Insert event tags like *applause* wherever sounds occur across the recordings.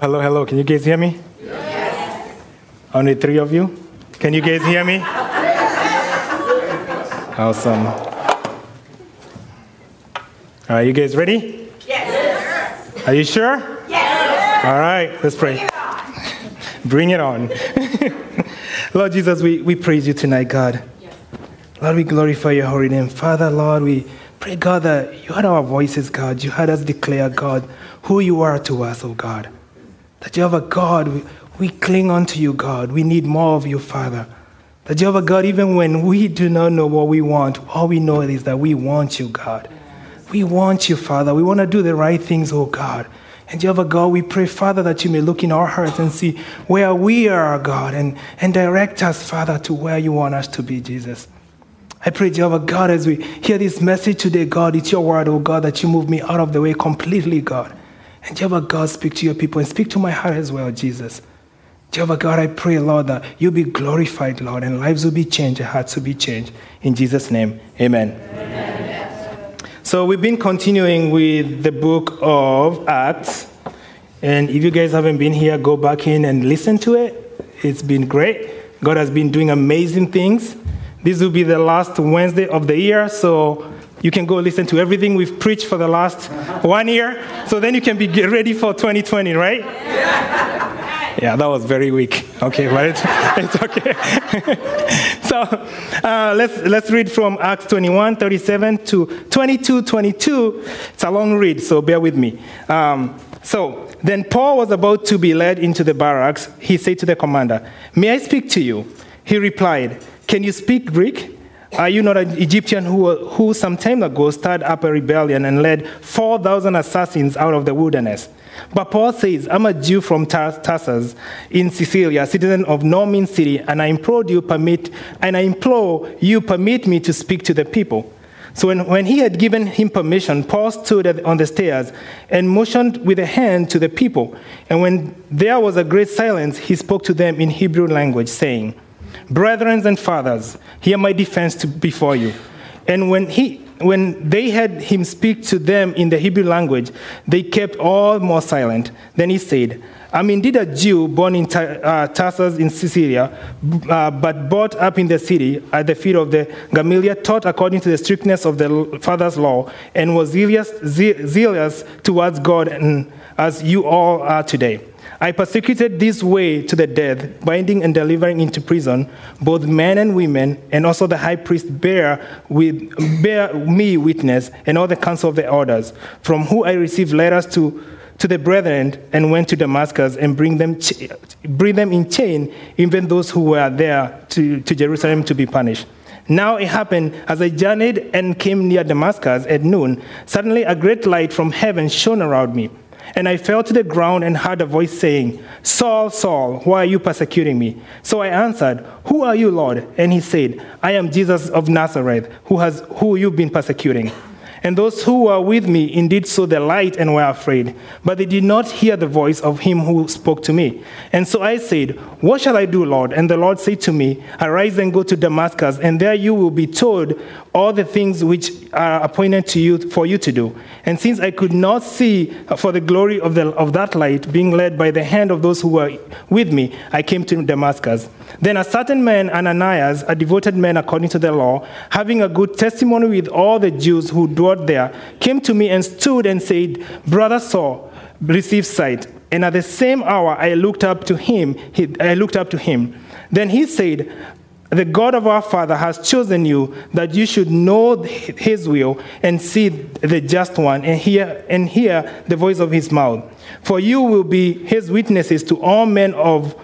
Hello, hello. Can you guys hear me? Yes. Only three of you? Can you guys hear me? Awesome. All right, you guys ready? Yes. Are you sure? Yes. All right, let's pray. Bring it on. *laughs* Lord Jesus, we, we praise you tonight, God. Lord, we glorify your holy name. Father, Lord, we pray, God, that you heard our voices, God. You heard us declare, God, who you are to us, oh God. That you have a God, we, we cling unto you, God. We need more of you, Father. That Jehovah God, even when we do not know what we want, all we know is that we want you, God. We want you, Father. We want to do the right things, oh God. And Jehovah God, we pray, Father, that you may look in our hearts and see where we are, God, and, and direct us, Father, to where you want us to be, Jesus. I pray, Jehovah God, as we hear this message today, God, it's your word, oh God, that you move me out of the way completely, God. And Jehovah God, speak to your people and speak to my heart as well, Jesus. Jehovah God, I pray, Lord, that you be glorified, Lord, and lives will be changed, and hearts will be changed. In Jesus' name, amen. amen. So we've been continuing with the book of Acts. And if you guys haven't been here, go back in and listen to it. It's been great. God has been doing amazing things. This will be the last Wednesday of the year, so you can go listen to everything we've preached for the last one year. So then you can be ready for 2020, right? Yeah, that was very weak. Okay, but it's, *laughs* it's okay. *laughs* so uh, let's, let's read from Acts 21 37 to 22 22. It's a long read, so bear with me. Um, so then Paul was about to be led into the barracks. He said to the commander, May I speak to you? He replied, Can you speak Greek? Are you not an Egyptian who, who some time ago stirred up a rebellion and led 4,000 assassins out of the wilderness? But Paul says, I'm a Jew from Tarsus in Cilicia, a citizen of no mean city, and I implore you permit and I implore you permit me to speak to the people. So when, when he had given him permission, Paul stood on the stairs and motioned with a hand to the people. And when there was a great silence, he spoke to them in Hebrew language, saying, Brethren and fathers, hear my defense to, before you. And when he when they had him speak to them in the Hebrew language, they kept all more silent. Then he said, I'm indeed a Jew born in uh, Tarsus in Cilicia, uh, but brought up in the city at the feet of the Gamaliel, taught according to the strictness of the father's law, and was zealous, zealous towards God, and as you all are today. I persecuted this way to the death, binding and delivering into prison both men and women, and also the high priest bear, with, bear me witness, and all the council of the elders, from whom I received letters to, to the brethren, and went to Damascus and bring them, bring them in chain, even those who were there to, to Jerusalem to be punished. Now it happened as I journeyed and came near Damascus at noon, suddenly a great light from heaven shone around me. And I fell to the ground and heard a voice saying, Saul, Saul, why are you persecuting me? So I answered, Who are you, Lord? And he said, I am Jesus of Nazareth, who, has, who you've been persecuting. And those who were with me indeed saw the light and were afraid, but they did not hear the voice of him who spoke to me. And so I said, What shall I do, Lord? And the Lord said to me, Arise and go to Damascus, and there you will be told all the things which are appointed to you for you to do. And since I could not see for the glory of, the, of that light, being led by the hand of those who were with me, I came to Damascus. Then a certain man, Ananias, a devoted man according to the law, having a good testimony with all the Jews who dwelt there, came to me and stood and said, Brother Saul, receive sight. And at the same hour I looked up to him. He, I looked up to him. Then he said, the God of our Father has chosen you that you should know his will and see the just one and hear, and hear the voice of his mouth. For you will be his witnesses to all men of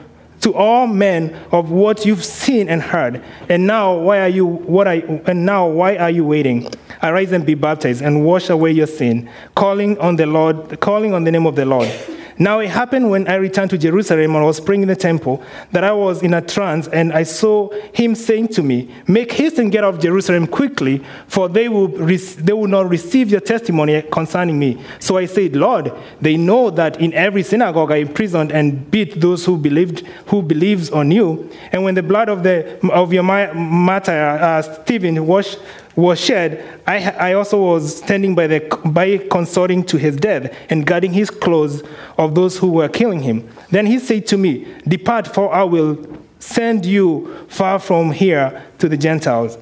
to all men of what you've seen and heard. And now why are you what are and now why are you waiting? Arise and be baptized and wash away your sin, calling on the Lord, calling on the name of the Lord. Now it happened when I returned to Jerusalem and was praying in the temple that I was in a trance and I saw him saying to me, Make haste and get off Jerusalem quickly, for they will, they will not receive your testimony concerning me. So I said, Lord, they know that in every synagogue I imprisoned and beat those who believed who believes on you. And when the blood of, the, of your martyr uh, Stephen washed was shed, I, I also was standing by, the, by consorting to his death and guarding his clothes of those who were killing him. Then he said to me, Depart, for I will send you far from here to the Gentiles.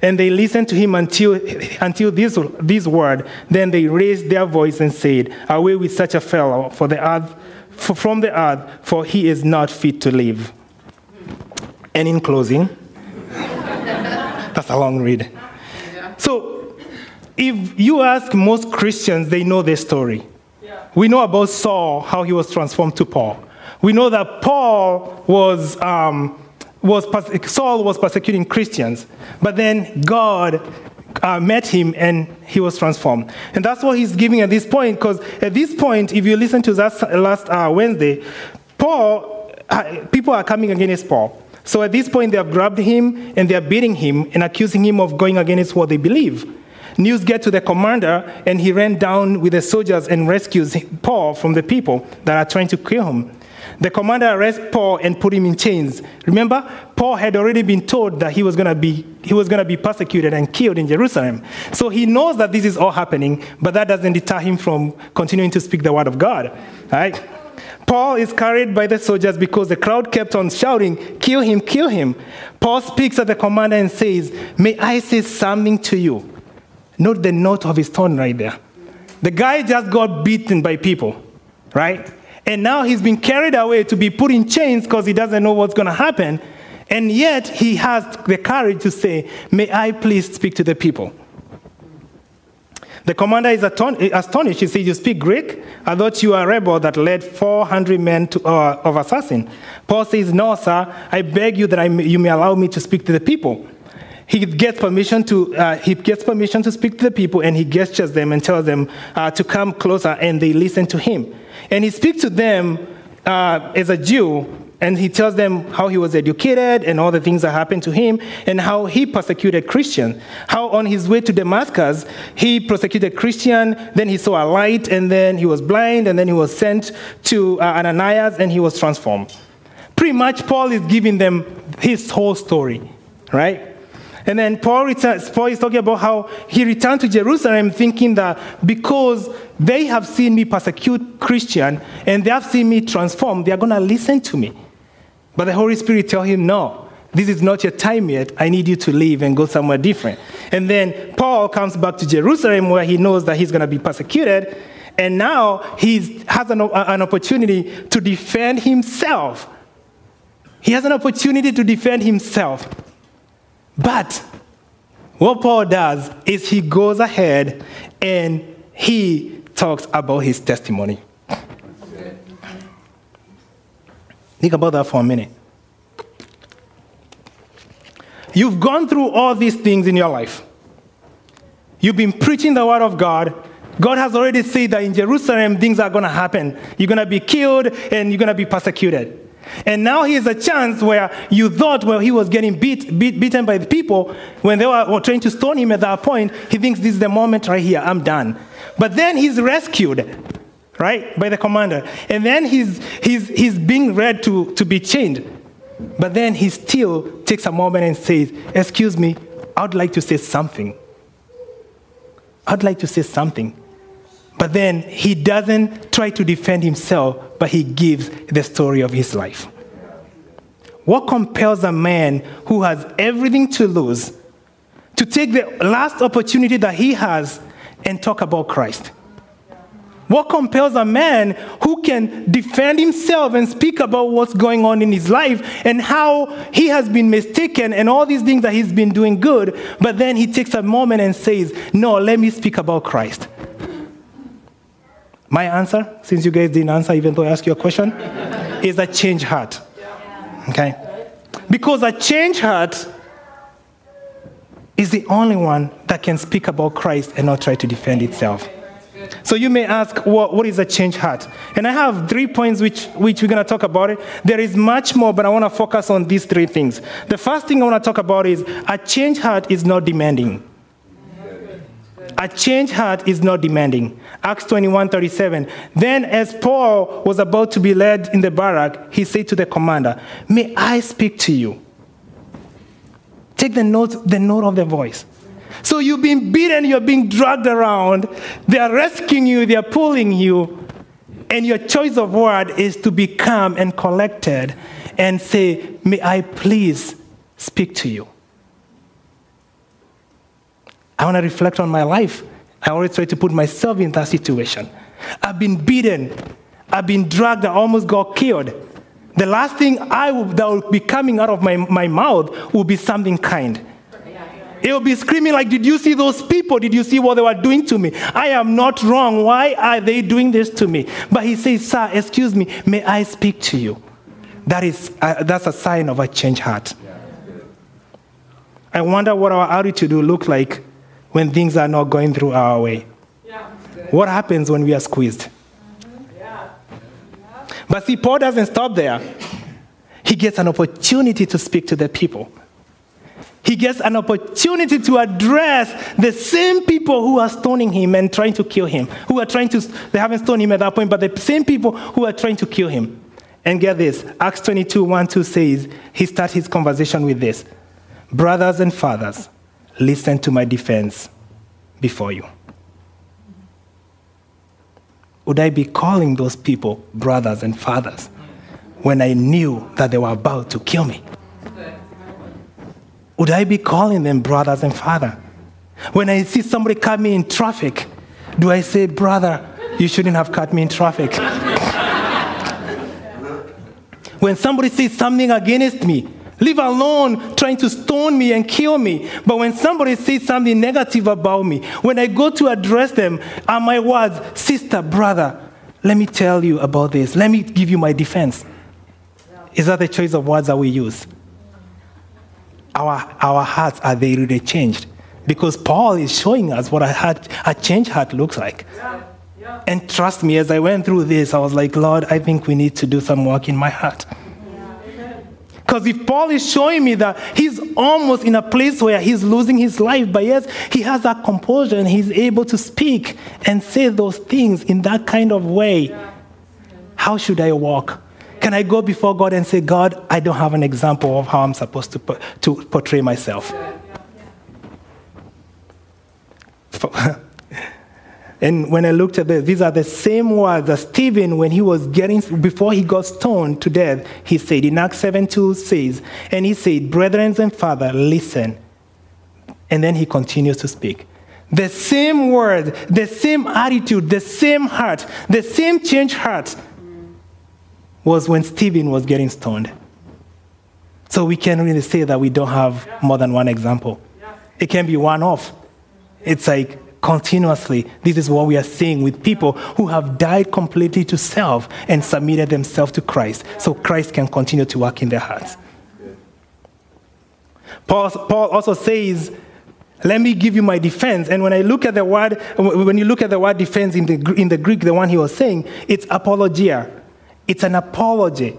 And they listened to him until, until this, this word. Then they raised their voice and said, Away with such a fellow for the earth, for, from the earth, for he is not fit to live. And in closing, *laughs* that's a long read. So, if you ask most Christians, they know this story. Yeah. We know about Saul, how he was transformed to Paul. We know that Paul was, um, was Saul was persecuting Christians, but then God uh, met him and he was transformed. And that's what he's giving at this point, because at this point, if you listen to that last uh, Wednesday, Paul, uh, people are coming against Paul. So at this point, they have grabbed him and they are beating him and accusing him of going against what they believe. News get to the commander, and he ran down with the soldiers and rescues Paul from the people that are trying to kill him. The commander arrests Paul and put him in chains. Remember, Paul had already been told that he was going to be he was going to be persecuted and killed in Jerusalem. So he knows that this is all happening, but that doesn't deter him from continuing to speak the word of God. Right? Paul is carried by the soldiers because the crowd kept on shouting, Kill him, kill him. Paul speaks at the commander and says, May I say something to you? Note the note of his tone right there. The guy just got beaten by people, right? And now he's been carried away to be put in chains because he doesn't know what's going to happen. And yet he has the courage to say, May I please speak to the people? The commander is astonished. He says, You speak Greek? I thought you were a rebel that led 400 men to, uh, of assassin. Paul says, No, sir. I beg you that may, you may allow me to speak to the people. He gets permission to uh, he gets permission to speak to the people, and he gestures them and tells them uh, to come closer, and they listen to him. And he speaks to them uh, as a Jew, and he tells them how he was educated and all the things that happened to him and how he persecuted Christian. How on his way to Damascus, he persecuted Christian, then he saw a light, and then he was blind, and then he was sent to uh, Ananias, and he was transformed. Pretty much, Paul is giving them his whole story, right? And then Paul, returns, Paul is talking about how he returned to Jerusalem thinking that because they have seen me persecute Christian and they have seen me transform, they are going to listen to me. But the Holy Spirit tell him, no, this is not your time yet. I need you to leave and go somewhere different. And then Paul comes back to Jerusalem where he knows that he's going to be persecuted. And now he has an, an opportunity to defend himself. He has an opportunity to defend himself. But what Paul does is he goes ahead and he talks about his testimony. Think about that for a minute. You've gone through all these things in your life. You've been preaching the word of God. God has already said that in Jerusalem things are going to happen. You're going to be killed and you're going to be persecuted. And now here's a chance where you thought where he was getting beat, beat, beaten by the people, when they were trying to stone him at that point, he thinks this is the moment right here, I'm done. But then he's rescued right, by the commander. And then he's, he's, he's being read to, to be chained. But then he still takes a moment and says, Excuse me, I'd like to say something. I'd like to say something. But then he doesn't try to defend himself, but he gives the story of his life. What compels a man who has everything to lose to take the last opportunity that he has and talk about Christ? What compels a man who can defend himself and speak about what's going on in his life and how he has been mistaken and all these things that he's been doing good, but then he takes a moment and says, No, let me speak about Christ. My answer, since you guys didn't answer even though I asked you a question, is a change heart. Okay? Because a change heart is the only one that can speak about Christ and not try to defend itself. So you may ask, what, what is a change heart? And I have three points which, which we're going to talk about. It. There is much more, but I want to focus on these three things. The first thing I want to talk about is a change heart is not demanding. A change heart is not demanding. Acts 21 37. Then, as Paul was about to be led in the barrack, he said to the commander, May I speak to you? Take the note, the note of the voice. So you've been beaten, you're being dragged around, they are rescuing you, they are pulling you, and your choice of word is to be calm and collected and say, May I please speak to you? I want to reflect on my life. I always try to put myself in that situation. I've been beaten, I've been dragged, I almost got killed. The last thing I will, that will be coming out of my, my mouth will be something kind. Will be screaming like, Did you see those people? Did you see what they were doing to me? I am not wrong. Why are they doing this to me? But he says, Sir, excuse me, may I speak to you? That is, uh, that's a sign of a changed heart. I wonder what our attitude will look like when things are not going through our way. What happens when we are squeezed? But see, Paul doesn't stop there. He gets an opportunity to speak to the people. He gets an opportunity to address the same people who are stoning him and trying to kill him, who are trying to, they haven't stoned him at that point, but the same people who are trying to kill him. And get this Acts 22 1 2 says, he starts his conversation with this Brothers and fathers, listen to my defense before you. Would I be calling those people brothers and fathers when I knew that they were about to kill me? Would I be calling them brothers and father? When I see somebody cut me in traffic, do I say, brother, you shouldn't have cut me in traffic? *laughs* when somebody says something against me, leave alone trying to stone me and kill me. But when somebody says something negative about me, when I go to address them, are my words, sister, brother, let me tell you about this. Let me give you my defense. Is that the choice of words that we use? Our, our hearts, are they really changed? Because Paul is showing us what a, heart, a changed heart looks like. And trust me, as I went through this, I was like, Lord, I think we need to do some work in my heart. Because if Paul is showing me that he's almost in a place where he's losing his life, but yes, he has that composure and he's able to speak and say those things in that kind of way, how should I walk? Can I go before God and say, God, I don't have an example of how I'm supposed to, to portray myself? *laughs* And when I looked at this, these are the same words that Stephen, when he was getting, before he got stoned to death, he said in Acts 7 2 says, and he said, Brethren and Father, listen. And then he continues to speak. The same word, the same attitude, the same heart, the same changed heart was when Stephen was getting stoned. So we can really say that we don't have more than one example. It can be one off. It's like continuously. This is what we are seeing with people who have died completely to self and submitted themselves to Christ so Christ can continue to work in their hearts. Paul, Paul also says, let me give you my defense. And when I look at the word, when you look at the word defense in the, in the Greek, the one he was saying, it's apologia. It's an apology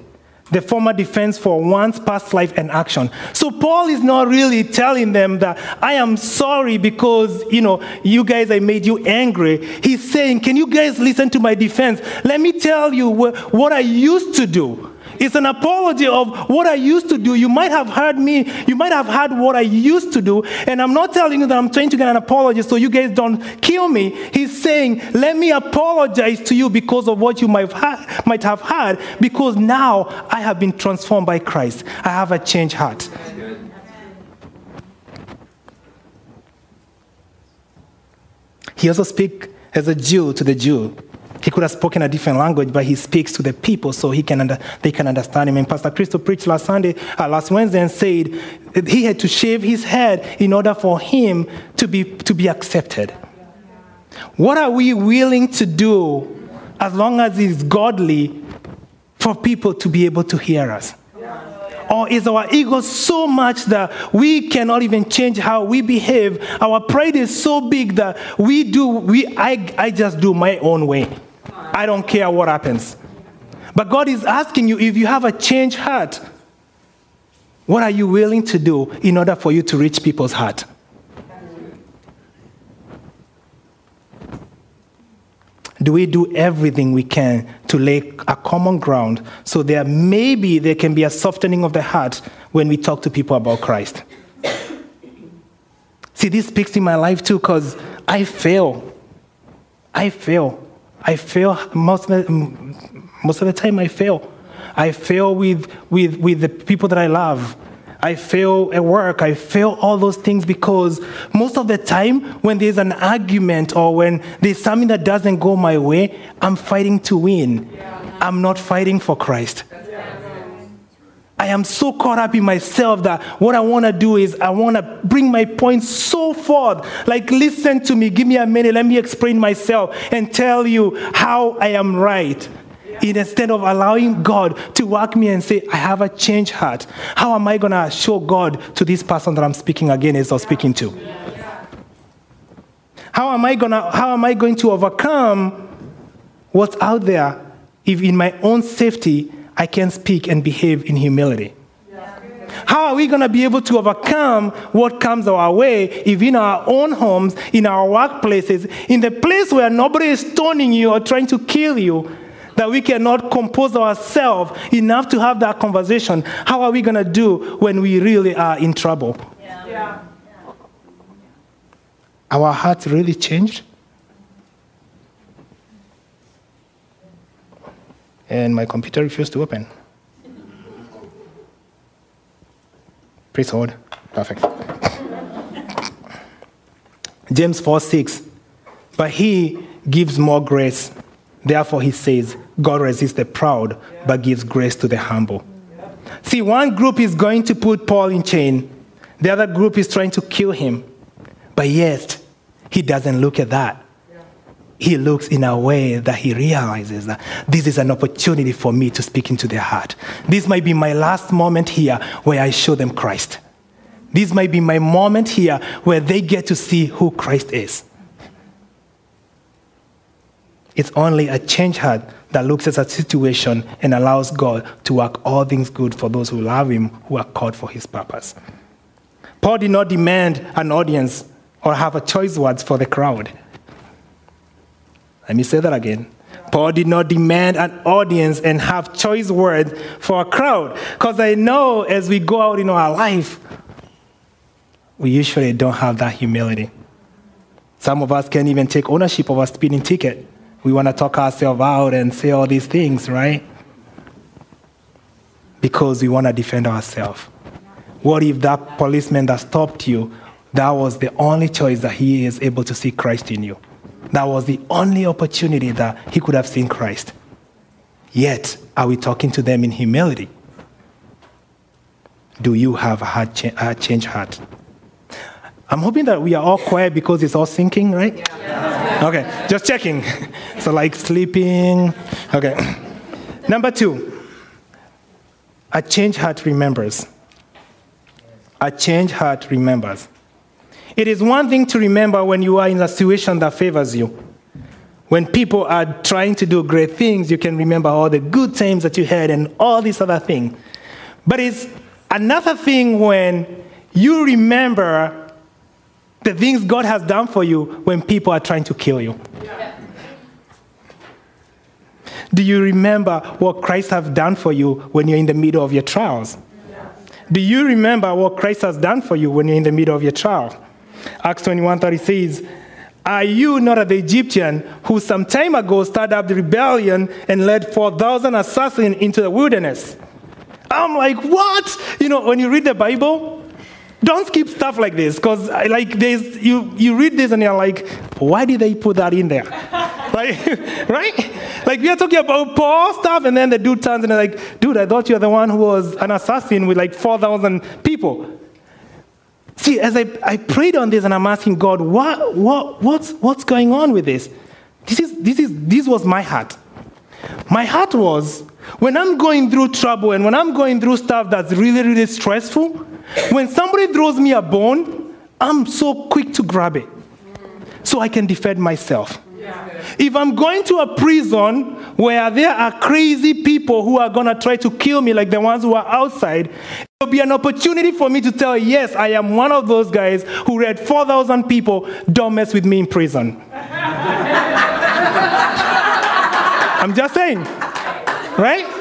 the former defense for one's past life and action. So Paul is not really telling them that I am sorry because, you know, you guys I made you angry. He's saying, "Can you guys listen to my defense? Let me tell you what I used to do." It's an apology of what I used to do. You might have heard me, you might have heard what I used to do, and I'm not telling you that I'm trying to get an apology so you guys don't kill me. He's saying, Let me apologize to you because of what you might have, had, might have had, because now I have been transformed by Christ. I have a changed heart. He also speaks as a Jew to the Jew. He could have spoken a different language, but he speaks to the people so he can under, they can understand him. And Pastor Christo preached last Sunday, uh, last Wednesday, and said he had to shave his head in order for him to be, to be accepted. What are we willing to do as long as it's godly for people to be able to hear us? Or is our ego so much that we cannot even change how we behave? Our pride is so big that we do, we, I, I just do my own way. I don't care what happens. But God is asking you if you have a changed heart, what are you willing to do in order for you to reach people's heart? Do we do everything we can to lay a common ground so there maybe there can be a softening of the heart when we talk to people about Christ? See, this speaks in my life too because I fail. I fail. I fail most of, the, most of the time. I fail. I fail with, with, with the people that I love. I fail at work. I fail all those things because most of the time, when there's an argument or when there's something that doesn't go my way, I'm fighting to win. Yeah. I'm not fighting for Christ. I am so caught up in myself that what I want to do is I want to bring my point so forth. Like, listen to me, give me a minute, let me explain myself and tell you how I am right. Instead of allowing God to work me and say, I have a changed heart, how am I going to show God to this person that I'm speaking against or speaking to? How am I going to, how am I going to overcome what's out there if in my own safety I can speak and behave in humility? How are we going to be able to overcome what comes our way if in our own homes, in our workplaces, in the place where nobody is stoning you or trying to kill you, that we cannot compose ourselves enough to have that conversation? How are we going to do when we really are in trouble? Yeah. Yeah. Our hearts really changed? And my computer refused to open. Please hold. Perfect. *laughs* James 4 6. But he gives more grace. Therefore, he says, God resists the proud, but gives grace to the humble. See, one group is going to put Paul in chain, the other group is trying to kill him. But yet, he doesn't look at that he looks in a way that he realizes that this is an opportunity for me to speak into their heart. This might be my last moment here where I show them Christ. This might be my moment here where they get to see who Christ is. It's only a changed heart that looks at a situation and allows God to work all things good for those who love Him, who are called for His purpose. Paul did not demand an audience or have a choice words for the crowd. Let me say that again. Paul did not demand an audience and have choice words for a crowd. Because I know as we go out in our life, we usually don't have that humility. Some of us can't even take ownership of a speeding ticket. We want to talk ourselves out and say all these things, right? Because we want to defend ourselves. What if that policeman that stopped you, that was the only choice that he is able to see Christ in you? That was the only opportunity that he could have seen Christ. Yet, are we talking to them in humility? Do you have a heart cha- a change heart? I'm hoping that we are all quiet because it's all sinking, right? Yeah. Okay, just checking. *laughs* so, like sleeping. Okay. *clears throat* Number two, a change heart remembers. A change heart remembers. It is one thing to remember when you are in a situation that favors you. When people are trying to do great things, you can remember all the good times that you had and all these other things. But it's another thing when you remember the things God has done for you when people are trying to kill you. Yeah. Do you remember what Christ has done for you when you're in the middle of your trials? Yeah. Do you remember what Christ has done for you when you're in the middle of your trial? Acts 21 30 says, Are you not the Egyptian who some time ago started up the rebellion and led 4,000 assassins into the wilderness? I'm like, what? You know, when you read the Bible, don't skip stuff like this because uh, like there's you you read this and you're like why did they put that in there *laughs* like *laughs* right like we are talking about paul stuff and then the dude turns and they're like dude i thought you're the one who was an assassin with like 4000 people See, as I, I prayed on this and I'm asking God, what, what, what's, what's going on with this? This, is, this, is, this was my heart. My heart was when I'm going through trouble and when I'm going through stuff that's really, really stressful, when somebody throws me a bone, I'm so quick to grab it so I can defend myself. If I'm going to a prison where there are crazy people who are going to try to kill me, like the ones who are outside, it will be an opportunity for me to tell, yes, I am one of those guys who read 4,000 people, don't mess with me in prison. *laughs* I'm just saying, right?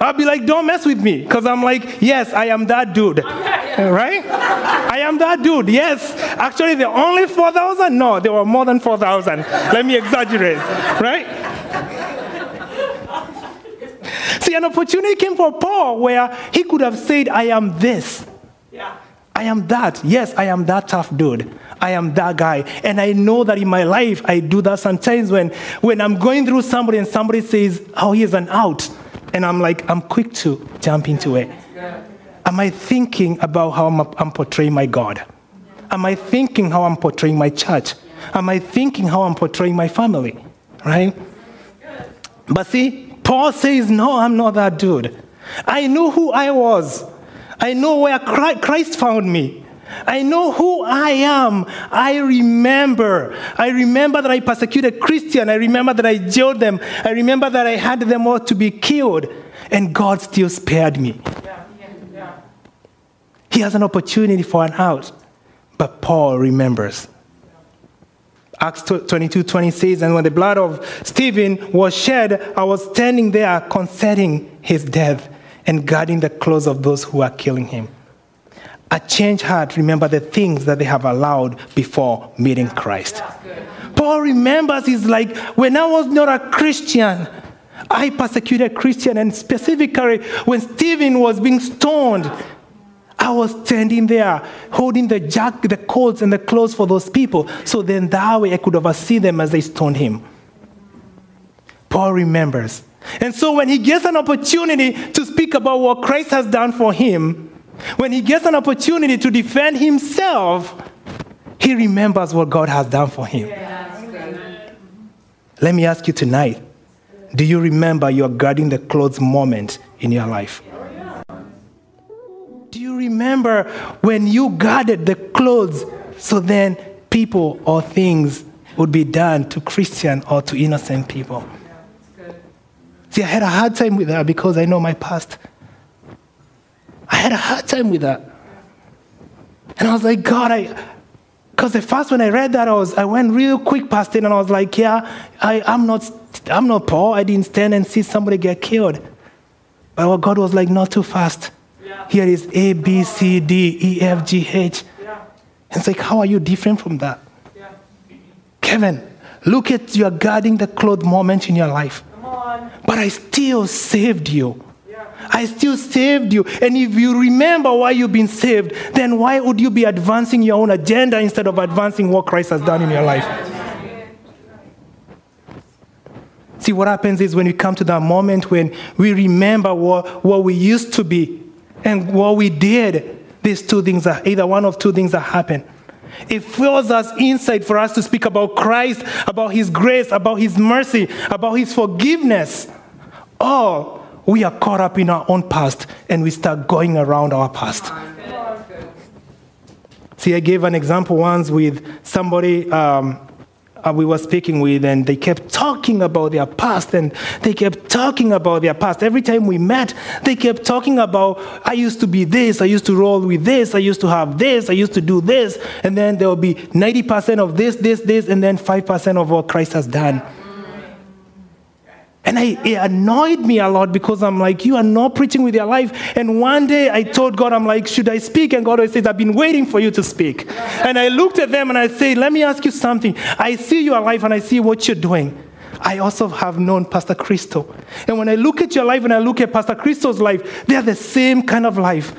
I'll be like, don't mess with me, because I'm like, yes, I am that dude. *laughs* right? I am that dude. Yes. Actually, the only 4,000? No, there were more than 4,000. Let me exaggerate, right? See, an opportunity came for Paul where he could have said, I am this. Yeah. I am that. Yes, I am that tough dude. I am that guy. And I know that in my life, I do that sometimes when, when I'm going through somebody and somebody says, oh, here's an out. And I'm like, I'm quick to jump into it. Am I thinking about how I'm, portraying my God? Am I thinking how I'm portraying my church? Am I thinking how I'm portraying my family? Right? But see, Paul says, No, I'm not that dude. I know who I was. I know where Christ found me. I know who I am. I remember. I remember that I persecuted Christian. I remember that I jailed them. I remember that I had them all to be killed. And God still spared me. Yeah, yeah. He has an opportunity for an out. But Paul remembers. Acts 22 20 says, And when the blood of Stephen was shed, I was standing there concerning his death and guarding the clothes of those who were killing him. A changed heart remember the things that they have allowed before meeting Christ. Paul remembers, he's like, when I was not a Christian, I persecuted Christian, and specifically when Stephen was being stoned, I was standing there holding the jack, the coats and the clothes for those people. So then that way I could oversee them as they stoned him. Paul remembers. And so when he gets an opportunity to speak about what Christ has done for him, when he gets an opportunity to defend himself, he remembers what God has done for him. Let me ask you tonight do you remember your guarding the clothes moment in your life? Do you remember when you guarded the clothes so then people or things would be done to Christian or to innocent people? See, I had a hard time with that because I know my past. I had a hard time with that. And I was like, God, I, because the first when I read that, I was I went real quick past it and I was like, yeah, I, I'm not I'm not Paul. I didn't stand and see somebody get killed. But what God was like, not too fast. Yeah. Here is A, B, C, D, E, F, G, H. Yeah. And it's like, how are you different from that? Yeah. Kevin, look at your guarding the cloth moment in your life. But I still saved you. I still saved you. And if you remember why you've been saved, then why would you be advancing your own agenda instead of advancing what Christ has done in your life? See, what happens is when we come to that moment when we remember what, what we used to be and what we did, these two things are either one of two things that happen. It fills us insight for us to speak about Christ, about His grace, about His mercy, about His forgiveness. Or we are caught up in our own past and we start going around our past. See, I gave an example once with somebody um, uh, we were speaking with, and they kept talking about their past, and they kept talking about their past. Every time we met, they kept talking about, I used to be this, I used to roll with this, I used to have this, I used to do this, and then there will be 90% of this, this, this, and then 5% of what Christ has done. And I, it annoyed me a lot because I'm like, you are not preaching with your life. And one day I told God, I'm like, should I speak? And God always says, I've been waiting for you to speak. And I looked at them and I said, let me ask you something. I see your life and I see what you're doing. I also have known Pastor Christo. And when I look at your life and I look at Pastor Christo's life, they are the same kind of life.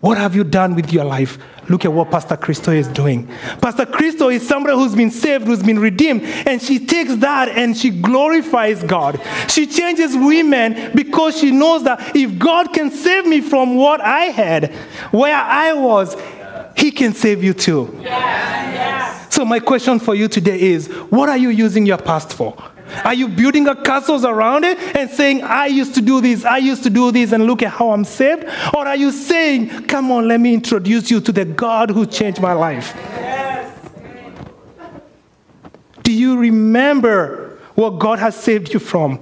What have you done with your life? Look at what Pastor Christo is doing. Pastor Christo is somebody who's been saved, who's been redeemed, and she takes that and she glorifies God. She changes women because she knows that if God can save me from what I had, where I was, He can save you too. So, my question for you today is what are you using your past for? Are you building a castles around it and saying, I used to do this, I used to do this, and look at how I'm saved? Or are you saying, Come on, let me introduce you to the God who changed my life? Yes. Do you remember what God has saved you from?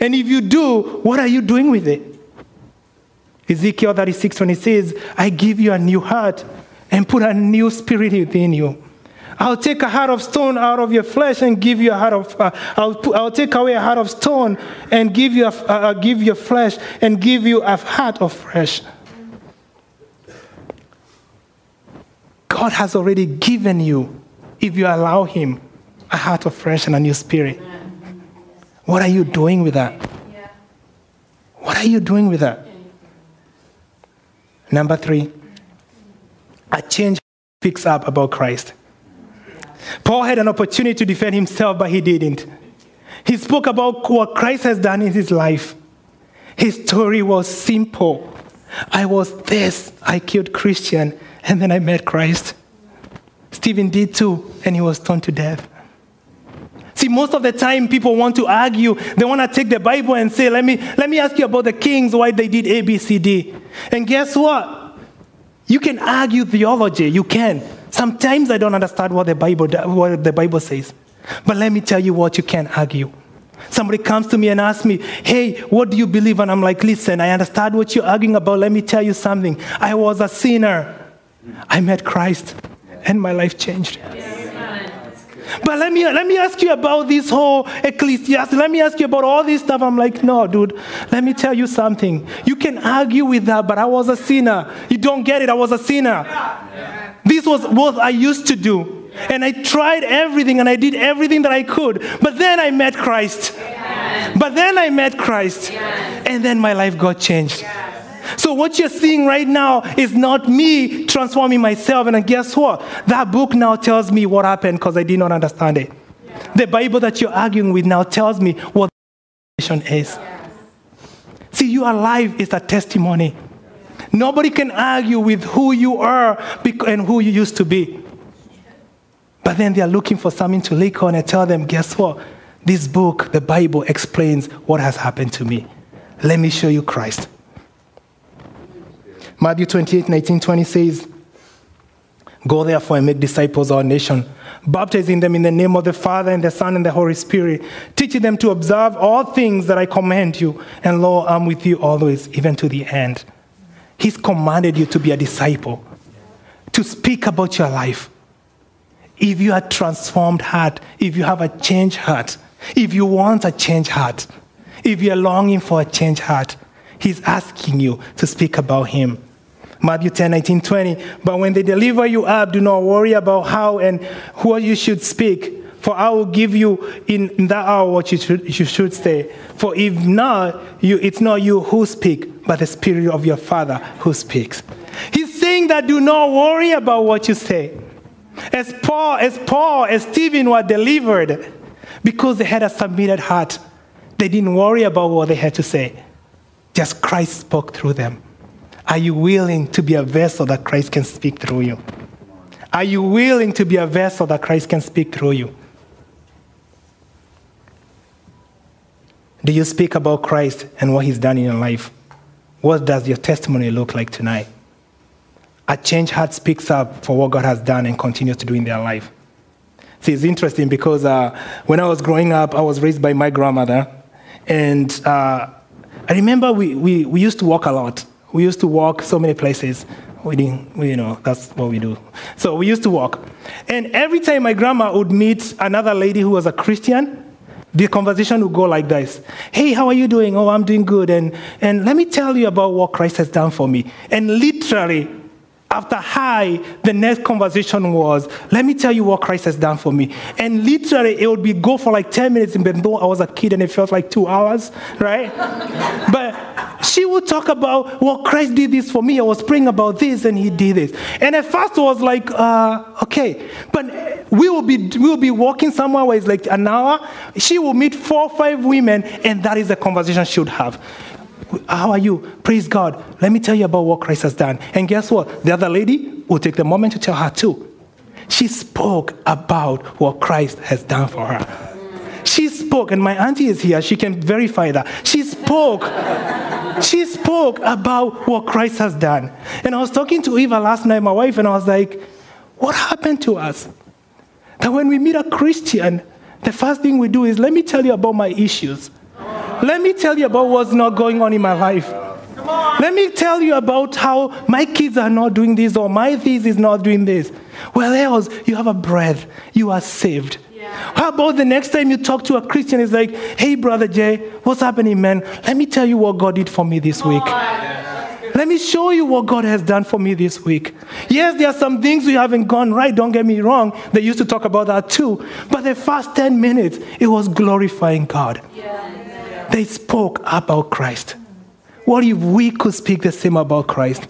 And if you do, what are you doing with it? Ezekiel 36 when he says, I give you a new heart and put a new spirit within you. I'll take a heart of stone out of your flesh and give you a heart of, uh, I'll, put, I'll take away a heart of stone and give you, a, uh, uh give you flesh and give you a heart of flesh. God has already given you, if you allow Him, a heart of flesh and a new spirit. What are you doing with that? What are you doing with that? Number three, a change picks up about Christ. Paul had an opportunity to defend himself, but he didn't. He spoke about what Christ has done in his life. His story was simple. I was this, I killed Christian, and then I met Christ. Stephen did too, and he was stoned to death. See, most of the time people want to argue. They want to take the Bible and say, let me, let me ask you about the kings, why they did A, B, C, D. And guess what? You can argue theology. You can. Sometimes I don't understand what the Bible, what the Bible says. But let me tell you what you can argue. Somebody comes to me and asks me, Hey, what do you believe? And I'm like, Listen, I understand what you're arguing about. Let me tell you something. I was a sinner. I met Christ, and my life changed. But let me, let me ask you about this whole Ecclesiastes. Let me ask you about all this stuff. I'm like, no, dude, let me tell you something. You can argue with that, but I was a sinner. You don't get it. I was a sinner. This was what I used to do. And I tried everything and I did everything that I could. But then I met Christ. But then I met Christ. And then my life got changed. So what you're seeing right now is not me transforming myself. And guess what? That book now tells me what happened because I did not understand it. The Bible that you're arguing with now tells me what the is. See, your life is a testimony. Nobody can argue with who you are and who you used to be. But then they are looking for something to lick on and tell them, guess what? This book, the Bible, explains what has happened to me. Let me show you Christ. Matthew 28 19 20 says, Go therefore and make disciples of our nation, baptizing them in the name of the Father and the Son and the Holy Spirit, teaching them to observe all things that I command you. And lo, I'm with you always, even to the end. He's commanded you to be a disciple, to speak about your life if you are transformed heart, if you have a changed heart, if you want a changed heart, if you're longing for a changed heart, He's asking you to speak about Him. Matthew 10, 19, 20. But when they deliver you up, do not worry about how and what you should speak, for I will give you in, in that hour what you should, you should say. For if not, you, it's not you who speak, but the Spirit of your Father who speaks. He's saying that do not worry about what you say. As Paul, as Paul, as Stephen were delivered because they had a submitted heart. They didn't worry about what they had to say. Just Christ spoke through them. Are you willing to be a vessel that Christ can speak through you? Are you willing to be a vessel that Christ can speak through you? Do you speak about Christ and what he's done in your life? What does your testimony look like tonight? a changed heart speaks up for what God has done and continues to do in their life. See, it's interesting because uh, when I was growing up, I was raised by my grandmother. And uh, I remember we, we, we used to walk a lot. We used to walk so many places. We didn't, we, you know, that's what we do. So we used to walk. And every time my grandma would meet another lady who was a Christian, the conversation would go like this Hey, how are you doing? Oh, I'm doing good. And, and let me tell you about what Christ has done for me. And literally, after hi, the next conversation was, let me tell you what Christ has done for me. And literally, it would be go for like 10 minutes, even though I was a kid and it felt like two hours, right? *laughs* but she would talk about, well, Christ did this for me. I was praying about this and he did this. And at first, I was like, uh, okay. But we will, be, we will be walking somewhere where it's like an hour. She will meet four or five women, and that is the conversation she would have. How are you? Praise God. Let me tell you about what Christ has done. And guess what? The other lady will take the moment to tell her too. She spoke about what Christ has done for her. She spoke, and my auntie is here. She can verify that. She spoke. she spoke about what Christ has done. And I was talking to Eva last night, my wife, and I was like, what happened to us? That when we meet a Christian, the first thing we do is, let me tell you about my issues. Let me tell you about what's not going on in my life. Let me tell you about how my kids are not doing this or my this is not doing this. Well, else, you have a breath. You are saved. Yeah. How about the next time you talk to a Christian, it's like, hey, Brother Jay, what's happening, man? Let me tell you what God did for me this week. Let me show you what God has done for me this week. Yes, there are some things we haven't gone right, don't get me wrong. They used to talk about that too. But the first 10 minutes, it was glorifying God. They spoke about Christ. What if we could speak the same about Christ?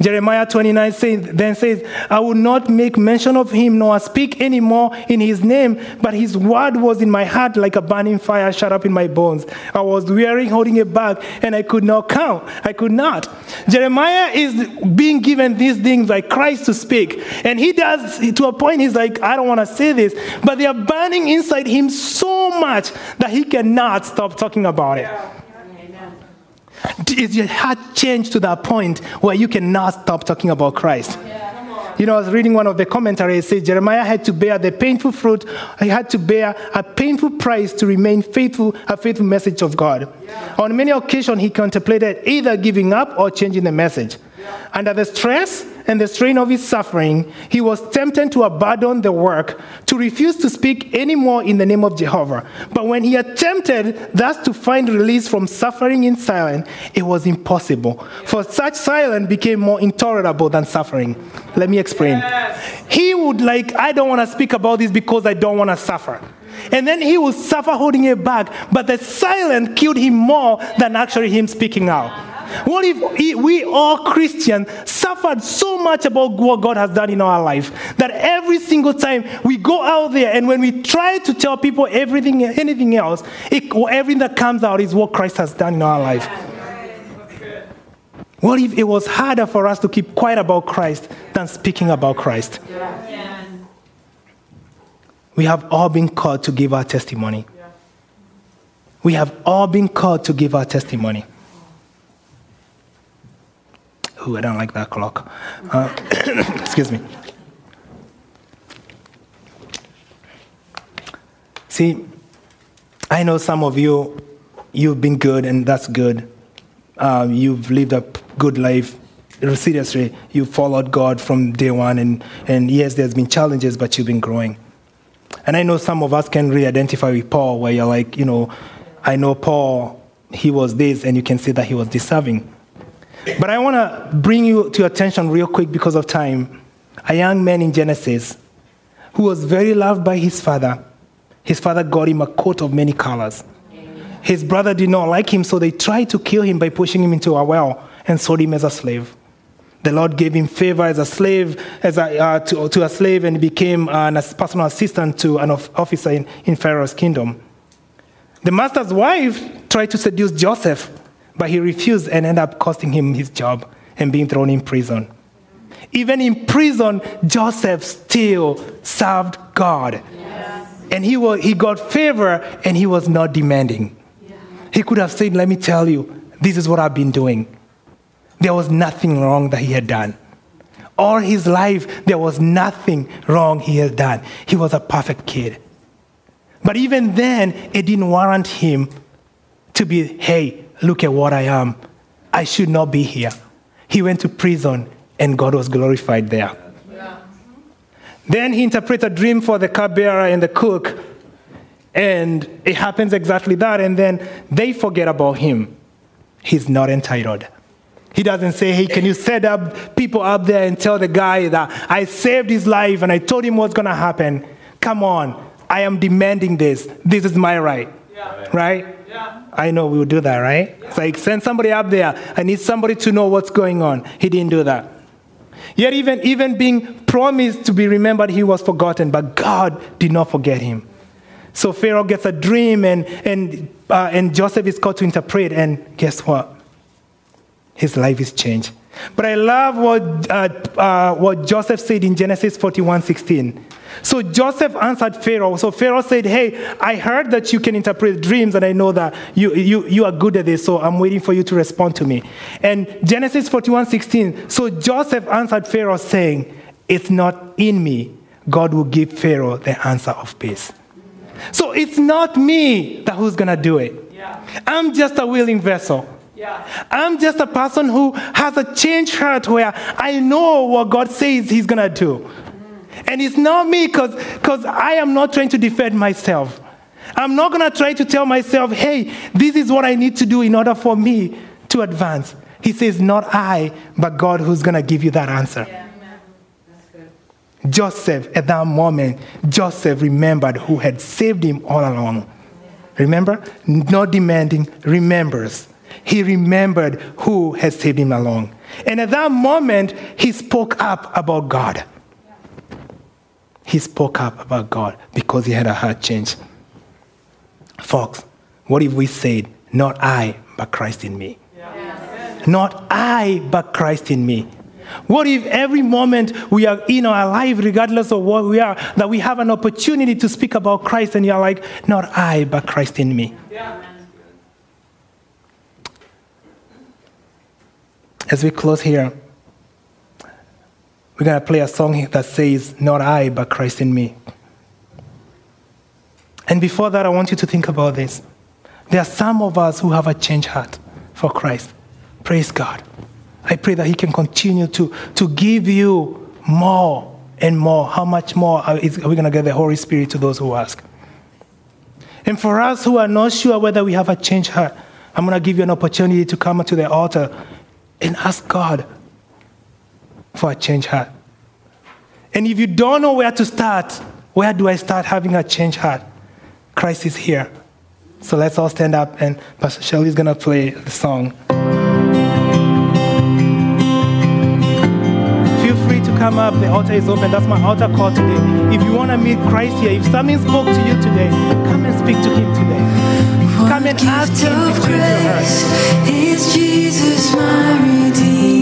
Jeremiah 29 says, then says, I will not make mention of him nor speak any more in his name, but his word was in my heart like a burning fire shut up in my bones. I was weary, holding it back, and I could not count. I could not. Jeremiah is being given these things by Christ to speak. And he does, to a point, he's like, I don't want to say this, but they are burning inside him so much that he cannot stop talking about it. *laughs* Is your heart changed to that point where you cannot stop talking about Christ? You know, I was reading one of the commentaries. It says Jeremiah had to bear the painful fruit. He had to bear a painful price to remain faithful, a faithful message of God. Yeah. On many occasions, he contemplated either giving up or changing the message. Yeah. Under the stress and the strain of his suffering, he was tempted to abandon the work, to refuse to speak anymore in the name of Jehovah. But when he attempted thus to find release from suffering in silence, it was impossible. For such silence became more intolerable than suffering. Let me explain. Yes. He would like, I don't want to speak about this because I don't want to suffer. And then he would suffer holding it back, but the silence killed him more than actually him speaking out. What if we all Christians suffered so much about what God has done in our life that every single time we go out there and when we try to tell people everything, anything else, it, everything that comes out is what Christ has done in our life? What if it was harder for us to keep quiet about Christ than speaking about Christ? We have all been called to give our testimony. We have all been called to give our testimony. Ooh, I don't like that clock. Uh, *coughs* excuse me. See, I know some of you, you've been good, and that's good. Uh, you've lived a good life. Seriously, you followed God from day one, and, and yes, there's been challenges, but you've been growing. And I know some of us can really identify with Paul, where you're like, you know, I know Paul, he was this, and you can see that he was deserving. But I want to bring you to attention real quick because of time. A young man in Genesis who was very loved by his father. His father got him a coat of many colors. His brother did not like him, so they tried to kill him by pushing him into a well and sold him as a slave. The Lord gave him favor as a slave, as a, uh, to, to, a slave, and became a personal assistant to an officer in, in Pharaoh's kingdom. The master's wife tried to seduce Joseph but he refused and ended up costing him his job and being thrown in prison. Even in prison, Joseph still served God. Yes. And he, was, he got favor and he was not demanding. Yeah. He could have said, Let me tell you, this is what I've been doing. There was nothing wrong that he had done. All his life, there was nothing wrong he had done. He was a perfect kid. But even then, it didn't warrant him to be, hey, Look at what I am. I should not be here. He went to prison and God was glorified there. Yeah. Then he interprets a dream for the cupbearer and the cook. And it happens exactly that. And then they forget about him. He's not entitled. He doesn't say, hey, can you set up people up there and tell the guy that I saved his life and I told him what's going to happen? Come on, I am demanding this. This is my right. Yeah. Right? I know we would do that, right? It's like, send somebody up there. I need somebody to know what's going on. He didn't do that. Yet, even, even being promised to be remembered, he was forgotten, but God did not forget him. So Pharaoh gets a dream, and, and, uh, and Joseph is called to interpret, and guess what? His life is changed. But I love what, uh, uh, what Joseph said in Genesis 41 16. So Joseph answered Pharaoh. So Pharaoh said, Hey, I heard that you can interpret dreams, and I know that you, you, you are good at this, so I'm waiting for you to respond to me. And Genesis 41 16. So Joseph answered Pharaoh, saying, It's not in me. God will give Pharaoh the answer of peace. So it's not me that who's gonna do it. Yeah. I'm just a willing vessel. Yeah. I'm just a person who has a changed heart where I know what God says He's gonna do. And it's not me because I am not trying to defend myself. I'm not going to try to tell myself, hey, this is what I need to do in order for me to advance. He says, Not I, but God who's going to give you that answer. Yeah. Joseph, at that moment, Joseph remembered who had saved him all along. Remember? Not demanding, remembers. He remembered who had saved him along. And at that moment, he spoke up about God. He spoke up about God because he had a heart change. Folks, what if we said, Not I, but Christ in me? Not I, but Christ in me. What if every moment we are in our life, regardless of what we are, that we have an opportunity to speak about Christ and you're like, not I, but Christ in me? Yeah. As we close here, we're going to play a song that says, Not I, but Christ in me. And before that, I want you to think about this. There are some of us who have a changed heart for Christ. Praise God. I pray that He can continue to, to give you more and more. How much more are we going to get the Holy Spirit to those who ask? And for us who are not sure whether we have a changed heart, I'm going to give you an opportunity to come to the altar and ask God for a change heart. And if you don't know where to start, where do I start having a change heart? Christ is here. So let's all stand up, and Pastor Shelley is going to play the song. Feel free to come up. The altar is open. That's my altar call today. If you want to meet Christ here, if something spoke to you today, come and speak to Him today. Come and ask Him to change your heart. is Jesus my Redeemer.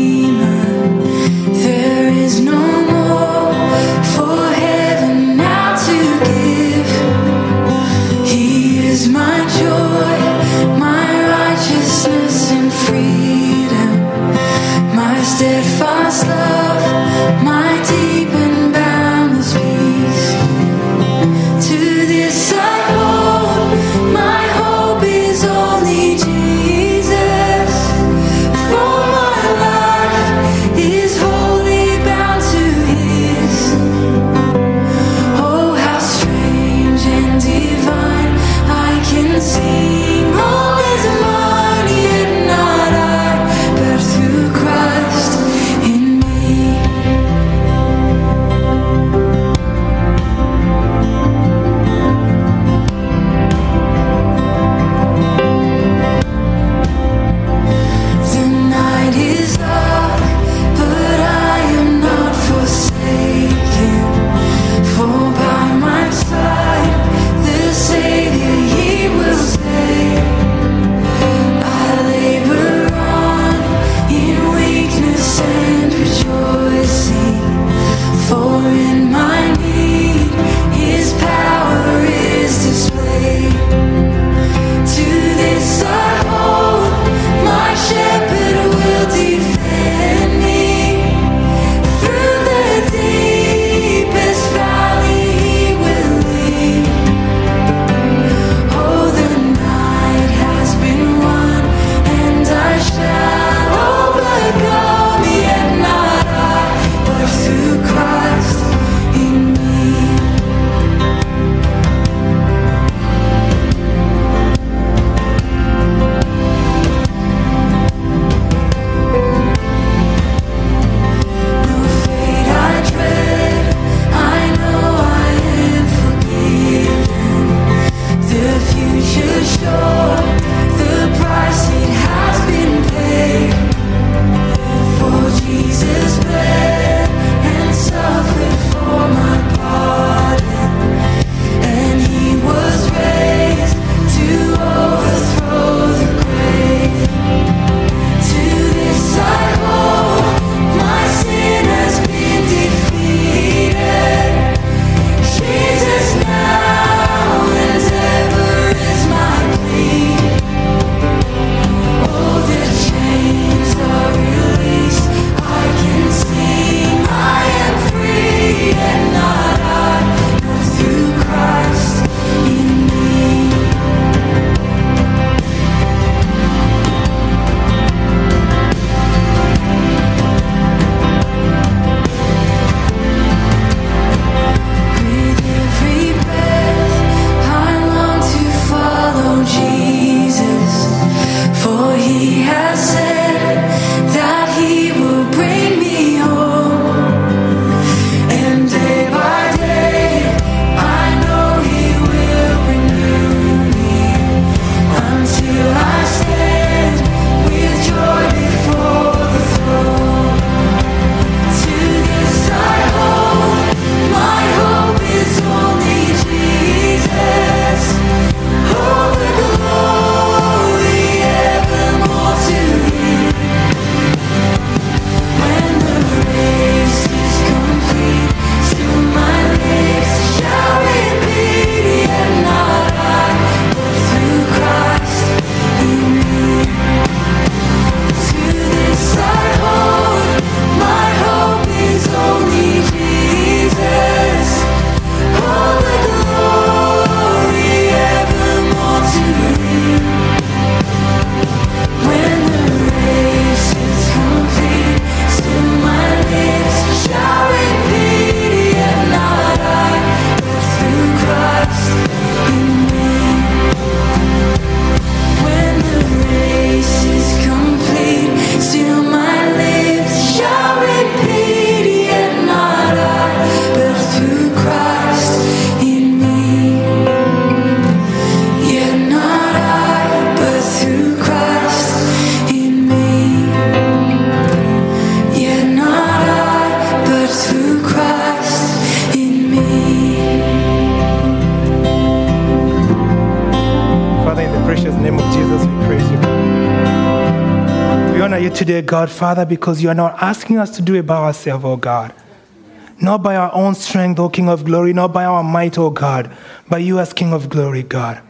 God, Father, because you are not asking us to do it by ourselves, oh God. Not by our own strength, O King of glory, not by our might, O God, but you as King of glory, God.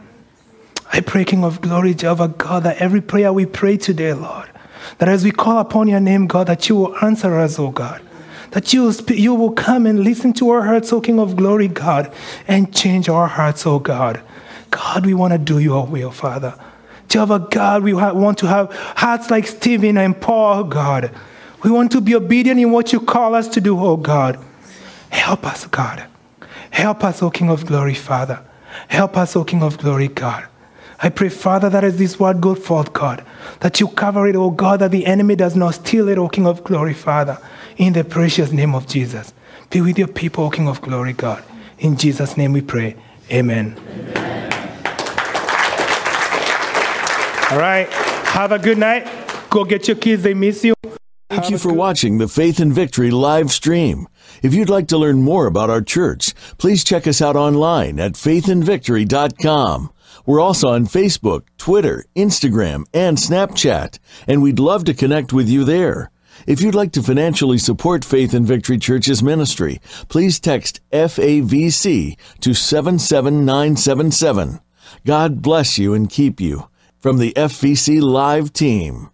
I pray, King of glory, Jehovah God, that every prayer we pray today, Lord, that as we call upon your name, God, that you will answer us, O God. That you will, you will come and listen to our hearts, O King of glory, God, and change our hearts, O God. God, we want to do your will, Father. Jehovah God, we want to have hearts like Stephen and Paul, oh God. We want to be obedient in what you call us to do, oh God. Help us, God. Help us, O King of glory, Father. Help us, O King of glory, God. I pray, Father, that as this word goes forth, God, that you cover it, O God, that the enemy does not steal it, O King of glory, Father. In the precious name of Jesus. Be with your people, O King of glory, God. In Jesus' name we pray. Amen. All right. Have a good night. Go get your kids. They miss you. Thank you for watching the Faith and Victory live stream. If you'd like to learn more about our church, please check us out online at faithandvictory.com. We're also on Facebook, Twitter, Instagram, and Snapchat, and we'd love to connect with you there. If you'd like to financially support Faith and Victory Church's ministry, please text FAVC to 77977. God bless you and keep you. From the FVC Live team.